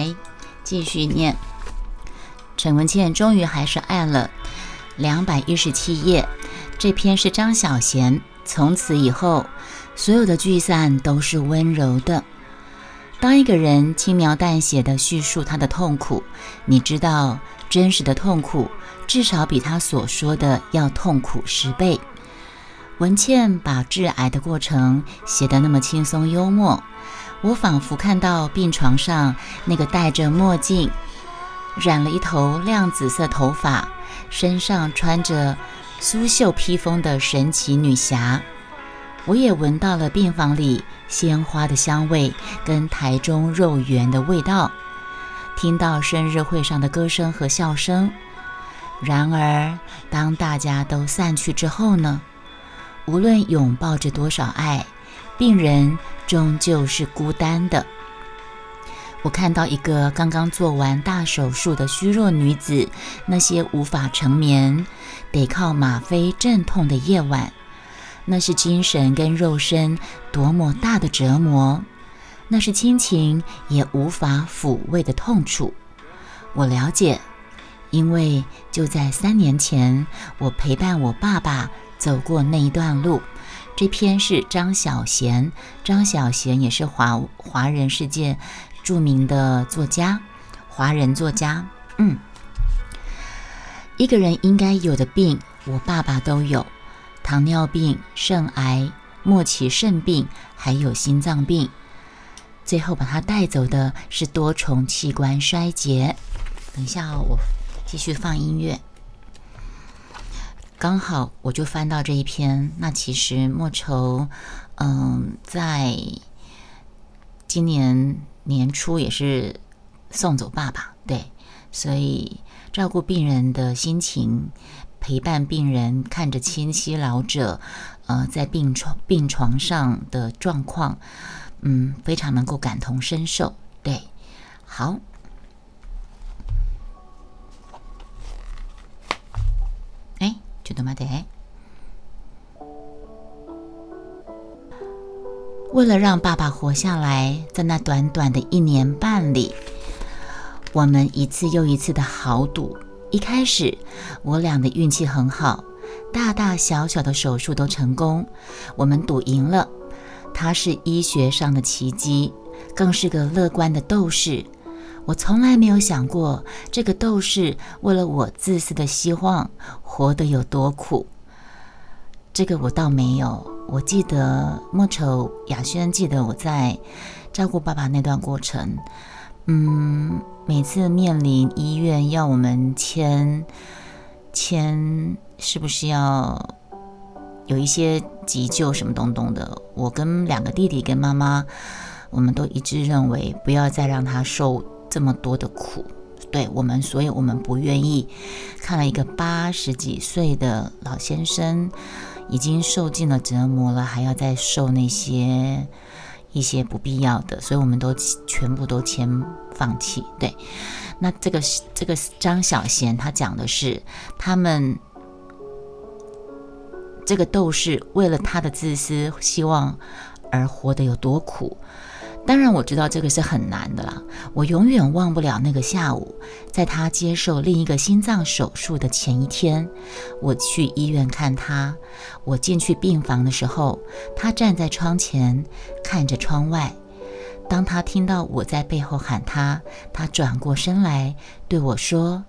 来继续念。陈文茜终于还是按了两百一十七页，这篇是张小娴。从此以后，所有的聚散都是温柔的。当一个人轻描淡写地叙述他的痛苦，你知道真实的痛苦至少比他所说的要痛苦十倍。文倩把致癌的过程写得那么轻松幽默，我仿佛看到病床上那个戴着墨镜、染了一头亮紫色头发、身上穿着。苏绣披风的神奇女侠，我也闻到了病房里鲜花的香味跟台中肉圆的味道，听到生日会上的歌声和笑声。然而，当大家都散去之后呢？无论拥抱着多少爱，病人终究是孤单的。我看到一个刚刚做完大手术的虚弱女子，那些无法成眠、得靠吗啡镇痛的夜晚，那是精神跟肉身多么大的折磨，那是亲情也无法抚慰的痛楚。我了解，因为就在三年前，我陪伴我爸爸走过那一段路。这篇是张小娴，张小娴也是华华人世界。著名的作家，华人作家，嗯，一个人应该有的病，我爸爸都有：糖尿病、肾癌、末期肾病，还有心脏病。最后把他带走的是多重器官衰竭。等一下，哦我继续放音乐。刚好我就翻到这一篇。那其实莫愁，嗯，在今年。年初也是送走爸爸，对，所以照顾病人的心情，陪伴病人，看着亲戚老者，呃，在病床病床上的状况，嗯，非常能够感同身受，对，好，哎，就这么的。为了让爸爸活下来，在那短短的一年半里，我们一次又一次的豪赌。一开始，我俩的运气很好，大大小小的手术都成功，我们赌赢了。他是医学上的奇迹，更是个乐观的斗士。我从来没有想过，这个斗士为了我自私的希望，活得有多苦。这个我倒没有。我记得莫愁雅轩记得我在照顾爸爸那段过程，嗯，每次面临医院要我们签签，是不是要有一些急救什么东东的？我跟两个弟弟跟妈妈，我们都一致认为不要再让他受这么多的苦。对我们，所以我们不愿意看了一个八十几岁的老先生。已经受尽了折磨了，还要再受那些一些不必要的，所以我们都全部都先放弃。对，那这个这个张小娴他讲的是他们这个斗士为了他的自私希望而活得有多苦。当然我知道这个是很难的啦，我永远忘不了那个下午，在他接受另一个心脏手术的前一天，我去医院看他。我进去病房的时候，他站在窗前看着窗外。当他听到我在背后喊他，他转过身来对我说：“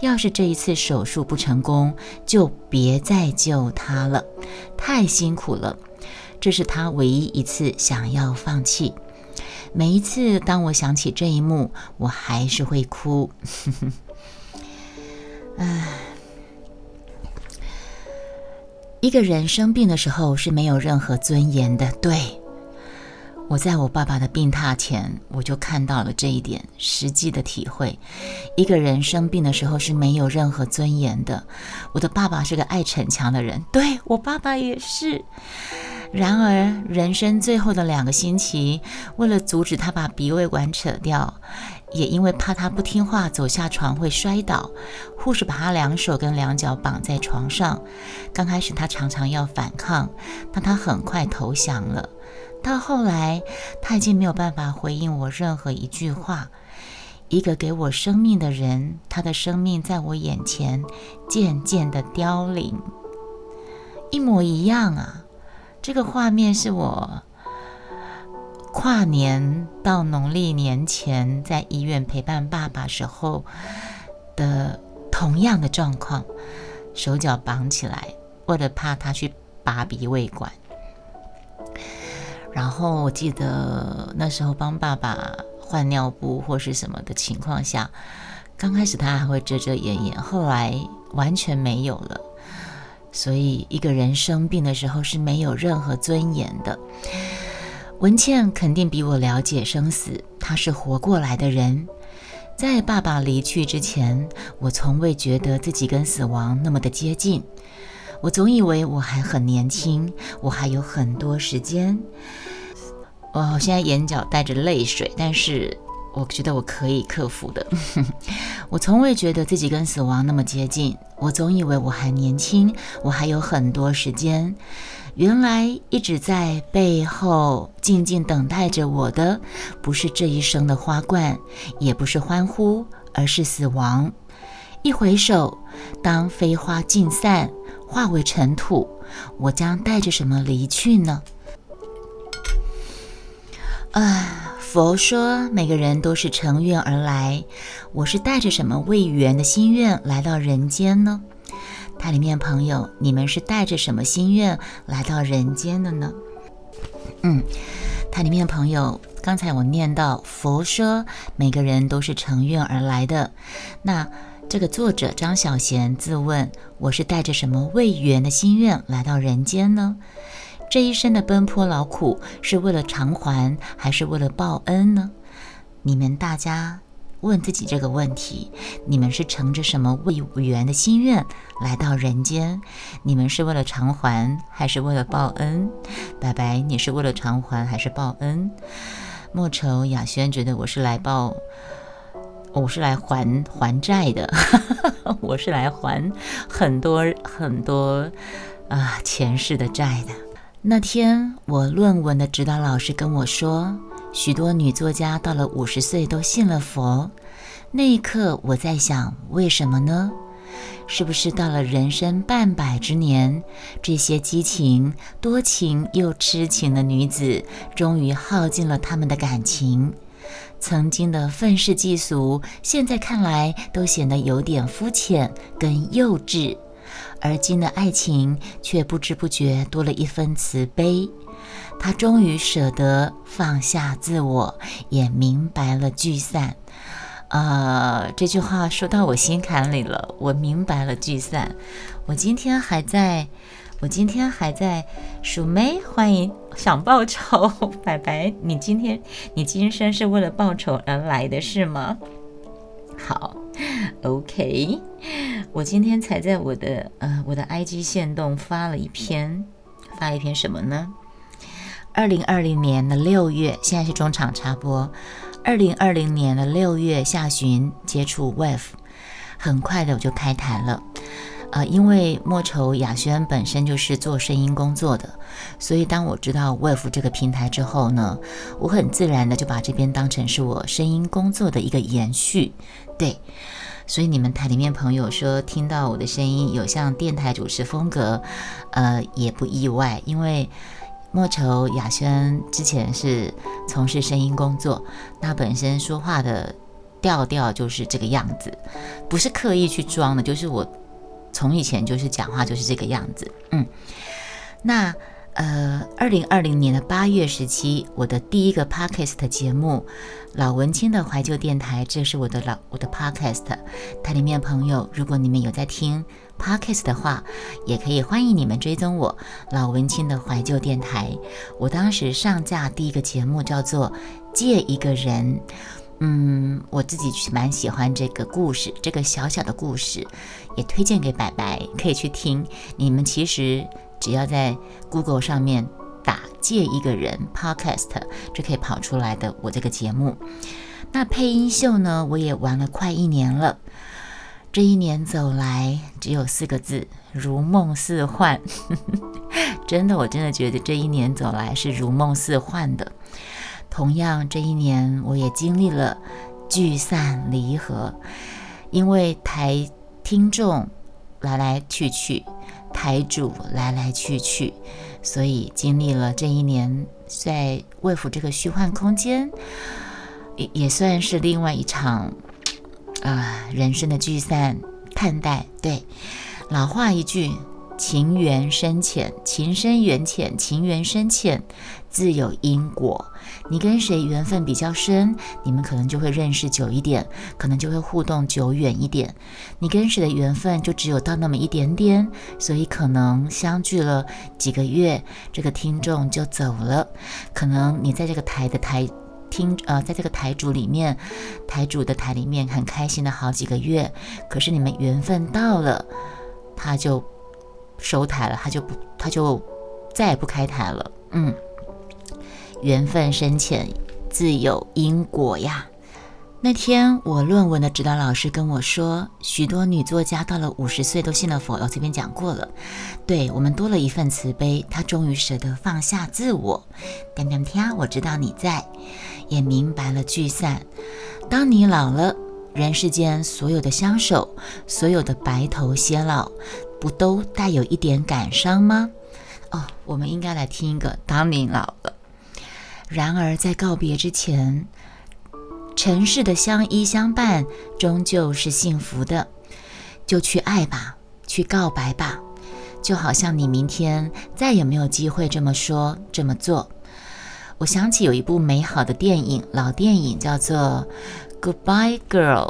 要是这一次手术不成功，就别再救他了，太辛苦了。”这是他唯一一次想要放弃。每一次，当我想起这一幕，我还是会哭。唉，一个人生病的时候是没有任何尊严的。对我在我爸爸的病榻前，我就看到了这一点，实际的体会。一个人生病的时候是没有任何尊严的。我的爸爸是个爱逞强的人，对我爸爸也是。然而，人生最后的两个星期，为了阻止他把鼻胃管扯掉，也因为怕他不听话走下床会摔倒，护士把他两手跟两脚绑在床上。刚开始他常常要反抗，但他很快投降了。到后来，他已经没有办法回应我任何一句话，一个给我生命的人，他的生命在我眼前渐渐的凋零，一模一样啊！这个画面是我跨年到农历年前在医院陪伴爸爸时候的同样的状况，手脚绑起来，为了怕他去拔鼻胃管。然后我记得那时候帮爸爸换尿布或是什么的情况下，刚开始他还会遮遮掩掩，后来完全没有了。所以一个人生病的时候是没有任何尊严的。文倩肯定比我了解生死，她是活过来的人。在爸爸离去之前，我从未觉得自己跟死亡那么的接近。我总以为我还很年轻，我还有很多时间。我现在眼角带着泪水，但是我觉得我可以克服的。我从未觉得自己跟死亡那么接近。我总以为我还年轻，我还有很多时间。原来一直在背后静静等待着我的，不是这一生的花冠，也不是欢呼，而是死亡。一回首，当飞花尽散。化为尘土，我将带着什么离去呢？啊，佛说每个人都是乘愿而来，我是带着什么未圆的心愿来到人间呢？它里面朋友，你们是带着什么心愿来到人间的呢？嗯，它里面朋友，刚才我念到佛说每个人都是乘愿而来的，那。这个作者张小娴自问：“我是带着什么未圆的心愿来到人间呢？这一生的奔波劳苦是为了偿还，还是为了报恩呢？”你们大家问自己这个问题：你们是乘着什么未圆的心愿来到人间？你们是为了偿还，还是为了报恩？白白，你是为了偿还还是报恩？莫愁、雅轩觉得我是来报。我是来还还债的，我是来还很多很多啊前世的债的。那天我论文的指导老师跟我说，许多女作家到了五十岁都信了佛。那一刻，我在想，为什么呢？是不是到了人生半百之年，这些激情、多情又痴情的女子，终于耗尽了她们的感情？曾经的愤世嫉俗，现在看来都显得有点肤浅跟幼稚；而今的爱情却不知不觉多了一分慈悲。他终于舍得放下自我，也明白了聚散。啊，这句话说到我心坎里了。我明白了聚散。我今天还在。我今天还在鼠妹，欢迎想报仇，白白，你今天你今生是为了报仇而来的是吗？好，OK，我今天才在我的呃我的 IG 线动发了一篇，发一篇什么呢？二零二零年的六月，现在是中场插播。二零二零年的六月下旬接触 Wave，很快的我就开台了。啊，因为莫愁雅轩本身就是做声音工作的，所以当我知道 Wave 这个平台之后呢，我很自然的就把这边当成是我声音工作的一个延续。对，所以你们台里面朋友说听到我的声音有像电台主持风格，呃，也不意外，因为莫愁雅轩之前是从事声音工作，那本身说话的调调就是这个样子，不是刻意去装的，就是我。从以前就是讲话就是这个样子，嗯，那呃，二零二零年的八月十七，我的第一个 podcast 节目《老文青的怀旧电台》，这是我的老我的 podcast，它里面朋友，如果你们有在听 podcast 的话，也可以欢迎你们追踪我老文青的怀旧电台。我当时上架第一个节目叫做《借一个人》。嗯，我自己蛮喜欢这个故事，这个小小的故事，也推荐给白白，可以去听。你们其实只要在 Google 上面打“借一个人 Podcast”，就可以跑出来的。我这个节目，那配音秀呢，我也玩了快一年了。这一年走来，只有四个字：如梦似幻。真的，我真的觉得这一年走来是如梦似幻的。同样，这一年我也经历了聚散离合，因为台听众来来去去，台主来来去去，所以经历了这一年，在魏府这个虚幻空间，也也算是另外一场啊人生的聚散。看待对，老话一句。情缘深浅，情深缘浅，情缘深浅自有因果。你跟谁缘分比较深，你们可能就会认识久一点，可能就会互动久远一点。你跟谁的缘分就只有到那么一点点，所以可能相聚了几个月，这个听众就走了。可能你在这个台的台听呃，在这个台主里面，台主的台里面很开心的好几个月，可是你们缘分到了，他就。收台了，他就不，他就再也不开台了。嗯，缘分深浅自有因果呀。那天我论文的指导老师跟我说，许多女作家到了五十岁都信了佛。我这边讲过了，对我们多了一份慈悲，她终于舍得放下自我。点点听，我知道你在，也明白了聚散。当你老了，人世间所有的相守，所有的白头偕老。不都带有一点感伤吗？哦，我们应该来听一个。当你老了，然而在告别之前，尘世的相依相伴终究是幸福的。就去爱吧，去告白吧，就好像你明天再也没有机会这么说这么做。我想起有一部美好的电影，老电影叫做《Goodbye Girl》，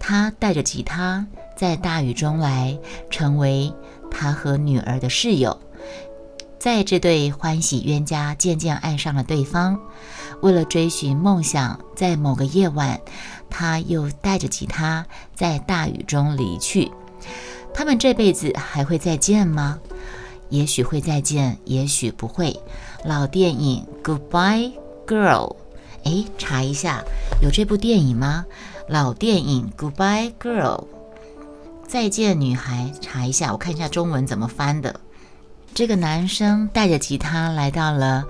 他带着吉他。在大雨中来，成为他和女儿的室友。在这对欢喜冤家渐渐爱上了对方，为了追寻梦想，在某个夜晚，他又带着吉他在大雨中离去。他们这辈子还会再见吗？也许会再见，也许不会。老电影《Goodbye Girl》，哎，查一下，有这部电影吗？老电影《Goodbye Girl》。再见，女孩。查一下，我看一下中文怎么翻的。这个男生带着吉他来到了，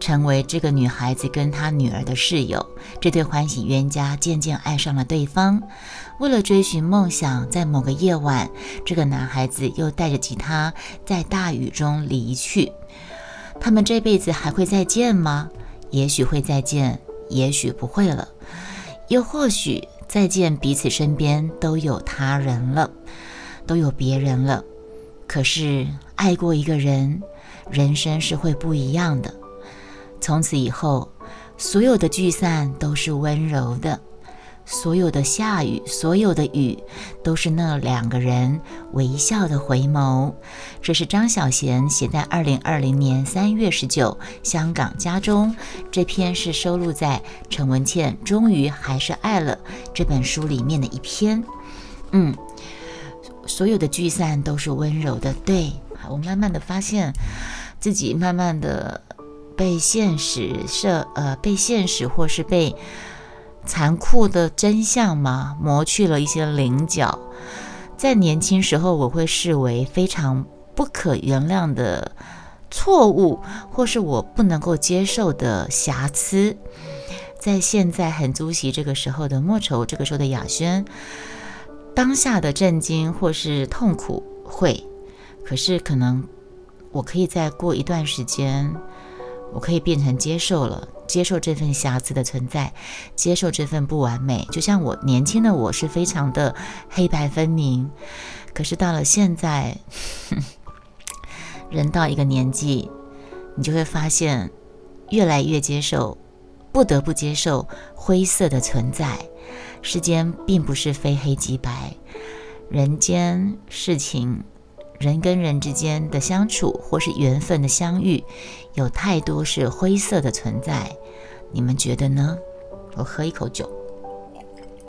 成为这个女孩子跟他女儿的室友。这对欢喜冤家渐渐爱上了对方。为了追寻梦想，在某个夜晚，这个男孩子又带着吉他在大雨中离去。他们这辈子还会再见吗？也许会再见，也许不会了。又或许。再见，彼此身边都有他人了，都有别人了。可是爱过一个人，人生是会不一样的。从此以后，所有的聚散都是温柔的。所有的下雨，所有的雨，都是那两个人微笑的回眸。这是张小娴写在二零二零年三月十九香港家中。这篇是收录在陈文茜《终于还是爱了》这本书里面的一篇。嗯，所有的聚散都是温柔的。对我慢慢的发现自己慢慢的被现实设呃被现实或是被。残酷的真相吗？磨去了一些棱角，在年轻时候，我会视为非常不可原谅的错误，或是我不能够接受的瑕疵。在现在很租席这个时候的莫愁，这个时候的雅轩，当下的震惊或是痛苦会，可是可能我可以再过一段时间，我可以变成接受了。接受这份瑕疵的存在，接受这份不完美。就像我年轻的我是非常的黑白分明，可是到了现在，人到一个年纪，你就会发现越来越接受，不得不接受灰色的存在。世间并不是非黑即白，人间事情。人跟人之间的相处，或是缘分的相遇，有太多是灰色的存在。你们觉得呢？我喝一口酒。